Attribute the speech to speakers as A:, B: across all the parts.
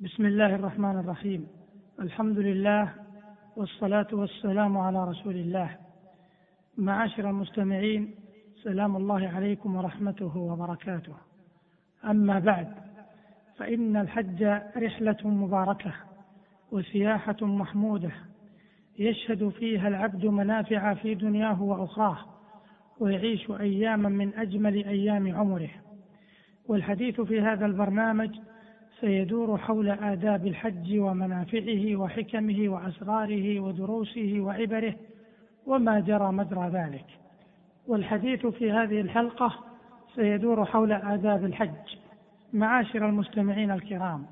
A: بسم الله الرحمن الرحيم. الحمد لله والصلاة والسلام على رسول الله. معاشر المستمعين سلام الله عليكم ورحمته وبركاته. أما بعد فإن الحج رحلة مباركة وسياحة محمودة يشهد فيها العبد منافع في دنياه وأخراه ويعيش أياما من أجمل أيام عمره. والحديث في هذا البرنامج سيدور حول آداب الحج ومنافعه وحكمه وأسراره ودروسه وعبره وما جرى مجرى ذلك. والحديث في هذه الحلقة سيدور حول آداب الحج. معاشر المستمعين الكرام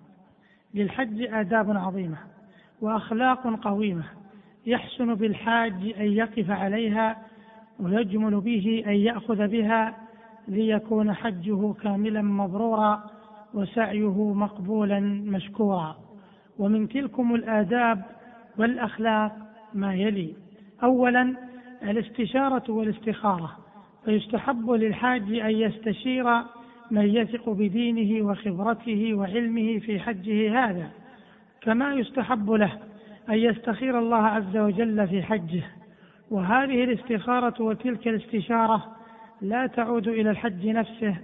A: للحج آداب عظيمة وأخلاق قويمة يحسن بالحاج أن يقف عليها ويجمل به أن يأخذ بها ليكون حجه كاملا مبرورا وسعيه مقبولا مشكورا. ومن تلكم الآداب والأخلاق ما يلي. أولا الاستشارة والاستخارة. فيستحب للحاج أن يستشير من يثق بدينه وخبرته وعلمه في حجه هذا. كما يستحب له أن يستخير الله عز وجل في حجه. وهذه الاستخارة وتلك الاستشارة لا تعود إلى الحج نفسه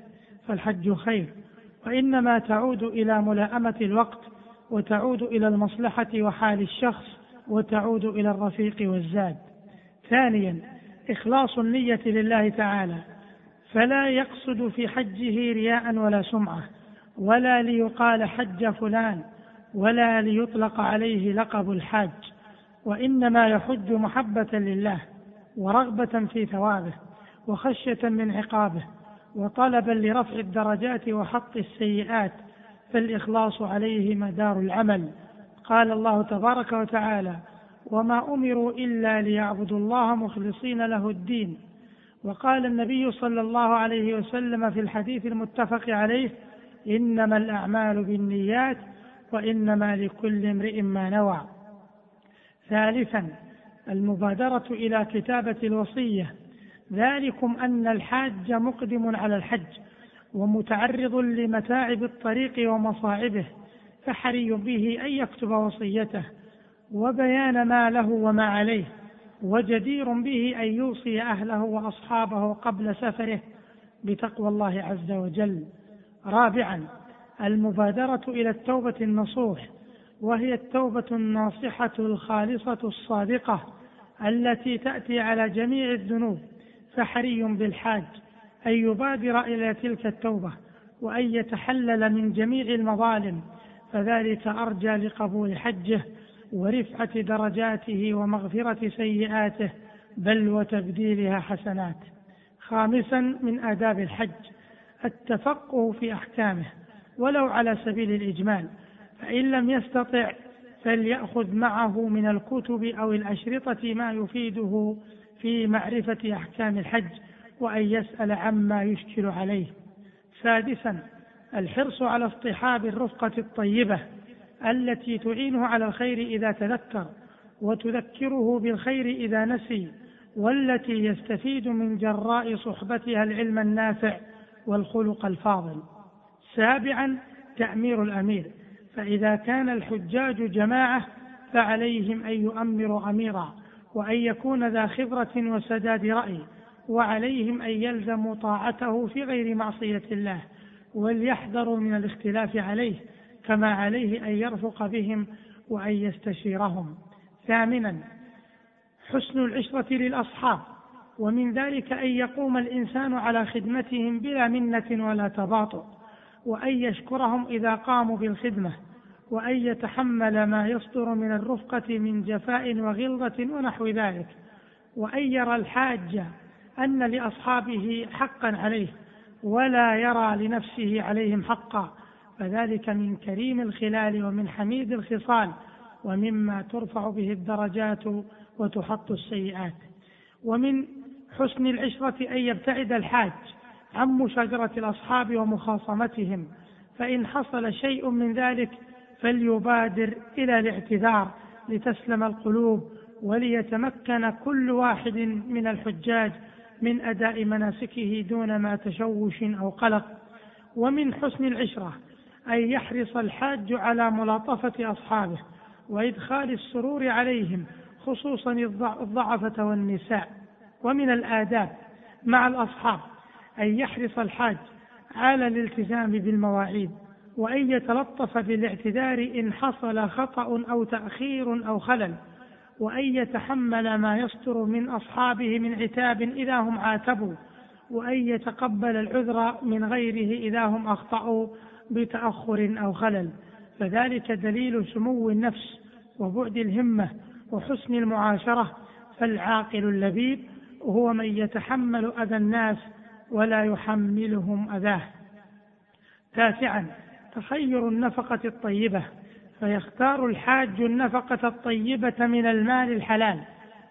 A: فالحج خير. وإنما تعود إلى ملاءمة الوقت وتعود إلى المصلحة وحال الشخص وتعود إلى الرفيق والزاد. ثانيا إخلاص النية لله تعالى. فلا يقصد في حجه رياء ولا سمعة ولا ليقال حج فلان ولا ليطلق عليه لقب الحاج. وإنما يحج محبة لله ورغبة في ثوابه وخشية من عقابه. وطلبا لرفع الدرجات وحط السيئات فالإخلاص عليه مدار العمل. قال الله تبارك وتعالى وما أمروا إلا ليعبدوا الله مخلصين له الدين وقال النبي صلى الله عليه وسلم في الحديث المتفق عليه إنما الأعمال بالنيات وإنما لكل امرئ ما نوى ثالثا المبادرة إلى كتابة الوصية. ذلكم أن الحاج مقدم على الحج ومتعرض لمتاعب الطريق ومصاعبه فحري به أن يكتب وصيته وبيان ما له وما عليه وجدير به أن يوصي أهله وأصحابه قبل سفره بتقوى الله عز وجل. رابعا المبادرة إلى التوبة النصوح وهي التوبة الناصحة الخالصة الصادقة التي تأتي على جميع الذنوب. فحري بالحاج أن يبادر إلى تلك التوبة وأن يتحلل من جميع المظالم فذلك أرجى لقبول حجه ورفعة درجاته ومغفرة سيئاته بل وتبديلها حسنات. خامسا من آداب الحج التفقه في أحكامه ولو على سبيل الإجمال فإن لم يستطع فليأخذ معه من الكتب أو الأشرطة ما يفيده في معرفة أحكام الحج وأن يسأل عما يشكل عليه. سادسا الحرص على اصطحاب الرفقة الطيبة التي تعينه على الخير إذا تذكر وتذكره بالخير إذا نسي والتي يستفيد من جراء صحبتها العلم النافع والخلق الفاضل. سابعا تأمير الأمير فإذا كان الحجاج جماعة فعليهم أن يؤمروا أميرا وأن يكون ذا خبرة وسداد رأي وعليهم أن يلزموا طاعته في غير معصية الله وليحذروا من الاختلاف عليه كما عليه أن يرفق بهم وأن يستشيرهم. ثامنا حسن العشرة للأصحاب ومن ذلك أن يقوم الإنسان على خدمتهم بلا منة ولا تباطؤ وأن يشكرهم إذا قاموا بالخدمة وأن يتحمل ما يصدر من الرفقة من جفاء وغلظة ونحو ذلك وأن يرى الحاج أن لأصحابه حقا عليه ولا يرى لنفسه عليهم حقا فذلك من كريم الخلال ومن حميد الخصال ومما ترفع به الدرجات وتحط السيئات. ومن حسن العشرة أن يبتعد الحاج عن مشاجرة الأصحاب ومخاصمتهم فإن حصل شيء من ذلك فليبادر إلى الاعتذار لتسلم القلوب وليتمكن كل واحد من الحجاج من أداء مناسكه دون ما تشوش أو قلق. ومن حسن العشرة أن يحرص الحاج على ملاطفة أصحابه وإدخال السرور عليهم خصوصا الضعفة والنساء. ومن الآداب مع الأصحاب أن يحرص الحاج على الالتزام بالمواعيد. وأن يتلطف بالاعتذار إن حصل خطأ أو تأخير أو خلل وأن يتحمل ما يصدر من أصحابه من عتاب إذا هم عاتبوا وأن يتقبل العذر من غيره إذا هم أخطأوا بتأخر أو خلل. فذلك دليل سمو النفس وبعد الهمة وحسن المعاشرة. فالعاقل اللبيب هو من يتحمل أذى الناس ولا يحملهم أذاه. تاسعا تخير النفقة الطيبة فيختار الحاج النفقة الطيبة من المال الحلال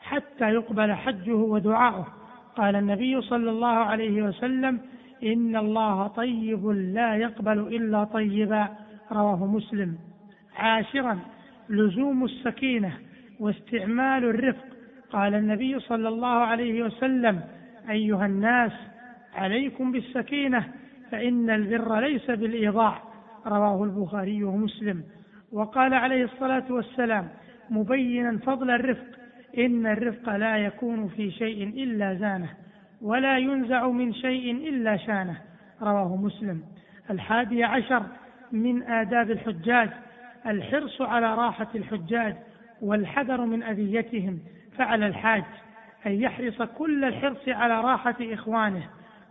A: حتى يقبل حجه ودعاؤه. قال النبي صلى الله عليه وسلم إن الله طيب لا يقبل إلا طيبا. رواه مسلم. عاشرا لزوم السكينة واستعمال الرفق. قال النبي صلى الله عليه وسلم أيها الناس عليكم بالسكينة فإن البر ليس بالإيضاع. رواه البخاري ومسلم. وقال عليه الصلاة والسلام مبينا فضل الرفق إن الرفق لا يكون في شيء إلا زانه ولا ينزع من شيء إلا شانه. رواه مسلم. الحادي عشر من آداب الحجاج الحرص على راحة الحجاج والحذر من أذيتهم فعلى الحاج أن يحرص كل الحرص على راحة إخوانه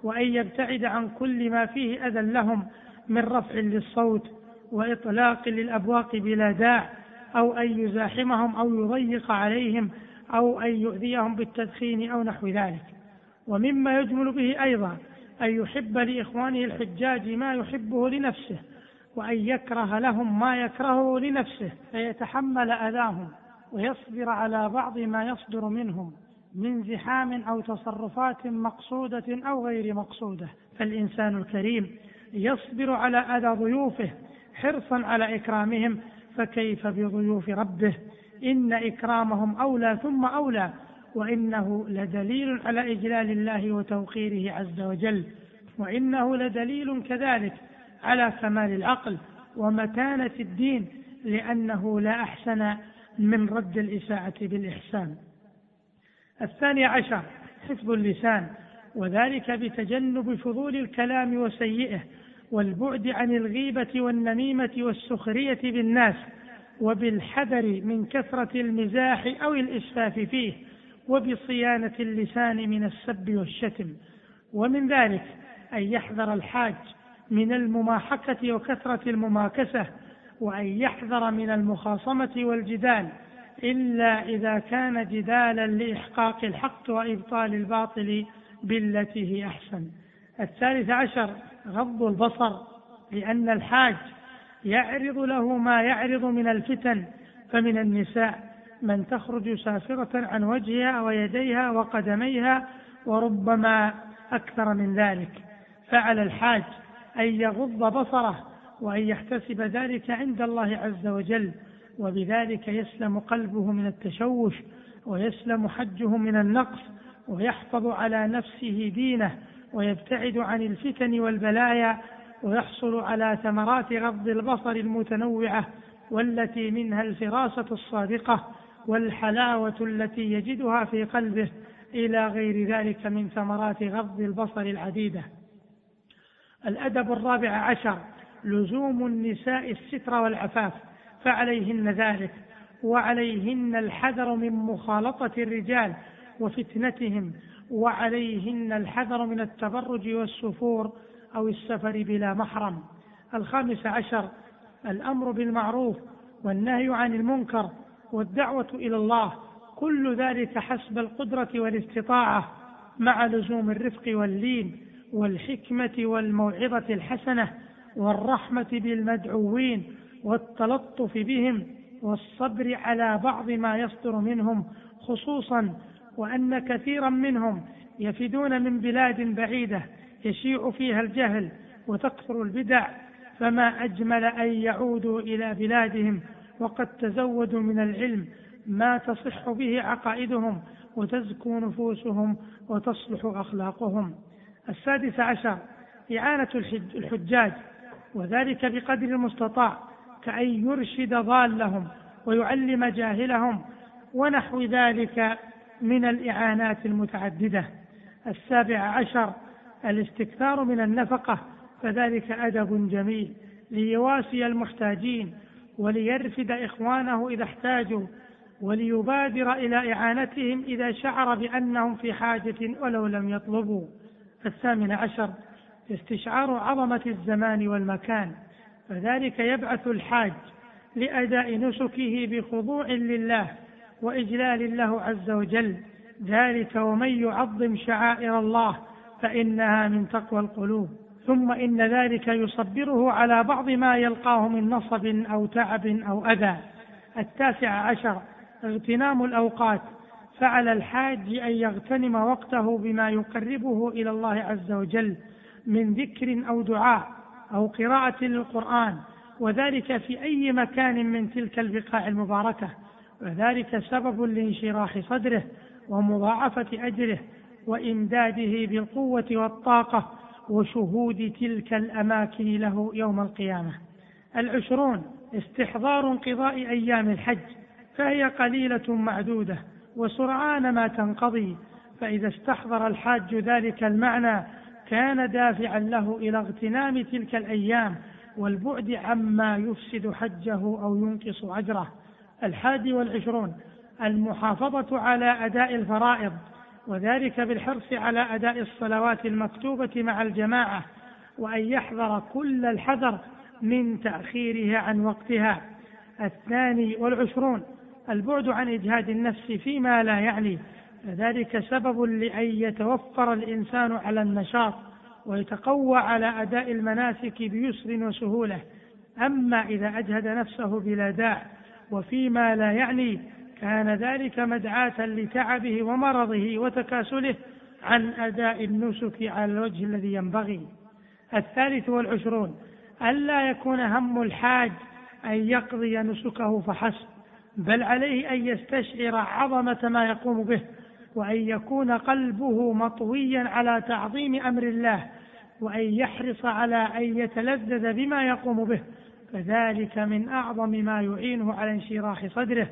A: وأن يبتعد عن كل ما فيه أذى لهم من رفع للصوت وإطلاق للأبواق بلا داع أو أن يزاحمهم أو يضيق عليهم أو أن يؤذيهم بالتدخين أو نحو ذلك. ومما يجمل به أيضا أن يحب لإخوانه الحجاج ما يحبه لنفسه وأن يكره لهم ما يكرهه لنفسه فيتحمل أذاهم ويصبر على بعض ما يصدر منهم من زحام أو تصرفات مقصودة أو غير مقصودة. فالإنسان الكريم يصبر على أذى ضيوفه حرصا على إكرامهم فكيف بضيوف ربه؟ إن إكرامهم أولى ثم أولى وإنه لدليل على إجلال الله وتوقيره عز وجل وإنه لدليل كذلك على كمال العقل ومتانة الدين لأنه لا أحسن من رد الإساءة بالإحسان. الثاني عشر حفظ اللسان وذلك بتجنب فضول الكلام وسيئه والبعد عن الغيبة والنميمة والسخرية بالناس وبالحذر من كثرة المزاح أو الإسفاف فيه وبصيانة اللسان من السب والشتم. ومن ذلك أن يحذر الحاج من المماحكة وكثرة المماكسة وأن يحذر من المخاصمة والجدال إلا إذا كان جدالا لإحقاق الحق وإبطال الباطل بالتي هي أحسن. الثالث عشر غض البصر لأن الحاج يعرض له ما يعرض من الفتن فمن النساء من تخرج سافرة عن وجهها ويديها وقدميها وربما أكثر من ذلك. فعلى الحاج أن يغض بصره وأن يحتسب ذلك عند الله عز وجل وبذلك يسلم قلبه من التشوش ويسلم حجه من النقص ويحفظ على نفسه دينه ويبتعد عن الفتن والبلايا ويحصل على ثمرات غض البصر المتنوعة والتي منها الفراسة الصادقة والحلاوة التي يجدها في قلبه إلى غير ذلك من ثمرات غض البصر العديدة. الأدب الرابع عشر لزوم النساء الستر والعفاف فعليهن ذلك وعليهن الحذر من مخالطة الرجال وفتنتهم وعليهن الحذر من التبرج والسفور أو السفر بلا محرم. الخامس عشر الأمر بالمعروف والنهي عن المنكر والدعوة إلى الله كل ذلك حسب القدرة والاستطاعة مع لزوم الرفق واللين والحكمة والموعظة الحسنة والرحمة بالمدعوين والتلطف بهم والصبر على بعض ما يصدر منهم خصوصا وأن كثيرا منهم يفدون من بلاد بعيدة يشيع فيها الجهل وتكثر البدع فما أجمل أن يعودوا إلى بلادهم وقد تزودوا من العلم ما تصح به عقائدهم وتزكو نفوسهم وتصلح أخلاقهم. السادس عشر إعانة الحجاج وذلك بقدر المستطاع كأن يرشد ضالهم ويعلم جاهلهم ونحو ذلك من الإعانات المتعددة. السابع عشر الاستكثار من النفقة فذلك أدب جميل ليواسي المحتاجين وليرفد إخوانه إذا احتاجوا وليبادر إلى إعانتهم إذا شعر بأنهم في حاجة ولو لم يطلبوا. الثامن عشر استشعار عظمة الزمان والمكان فذلك يبعث الحاج لأداء نسكه بخضوع لله وإجلال له عز وجل. ذلك ومن يعظم شعائر الله فإنها من تقوى القلوب. ثم إن ذلك يصبره على بعض ما يلقاه من نصب أو تعب أو أذى. التاسع عشر اغتنام الأوقات. فعلى الحاج أن يغتنم وقته بما يقربه إلى الله عز وجل من ذكر أو دعاء أو قراءة للقرآن. وذلك في أي مكان من تلك البقاع المباركة. وذلك سبب لانشراح صدره ومضاعفة أجره وإمداده بالقوة والطاقة وشهود تلك الأماكن له يوم القيامة. العشرون استحضار انقضاء أيام الحج فهي قليلة معدودة وسرعان ما تنقضي فإذا استحضر الحاج ذلك المعنى كان دافعا له إلى اغتنام تلك الأيام والبعد عما يفسد حجه أو ينقص أجره. الحادي والعشرون المحافظة على أداء الفرائض وذلك بالحرص على أداء الصلوات المكتوبة مع الجماعة وأن يحذر كل الحذر من تأخيرها عن وقتها. الثاني والعشرون البعد عن إجهاد النفس فيما لا يعني فذلك سبب لأن يتوفر الإنسان على النشاط ويتقوى على أداء المناسك بيسر وسهولة. أما إذا أجهد نفسه بلا داع وفيما لا يعني كان ذلك مدعاة لتعبه ومرضه وتكاسله عن أداء النسك على الوجه الذي ينبغي. الثالث والعشرون ألا يكون هم الحاج أن يقضي نسكه فحسب بل عليه أن يستشعر عظمة ما يقوم به وأن يكون قلبه مطويا على تعظيم أمر الله وأن يحرص على أن يتلذذ بما يقوم به. فذلك من أعظم ما يعينه على انشراح صدره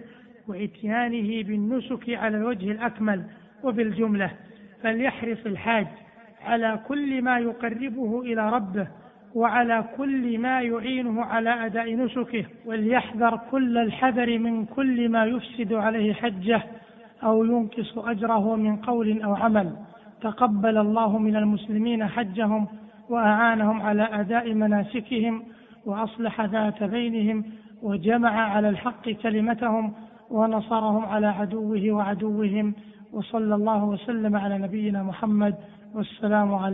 A: وإتيانه بالنسك على الوجه الأكمل وبالجملة. فليحرص الحاج على كل ما يقربه إلى ربه وعلى كل ما يعينه على أداء نسكه وليحذر كل الحذر من كل ما يفسد عليه حجه أو ينقص أجره من قول أو عمل. تقبل الله من المسلمين حجهم وأعانهم على أداء مناسكهم وأصلح ذات بينهم وجمع على الحق كلمتهم ونصرهم على عدوه وعدوهم وصلى الله وسلم على نبينا محمد والسلام عليكم.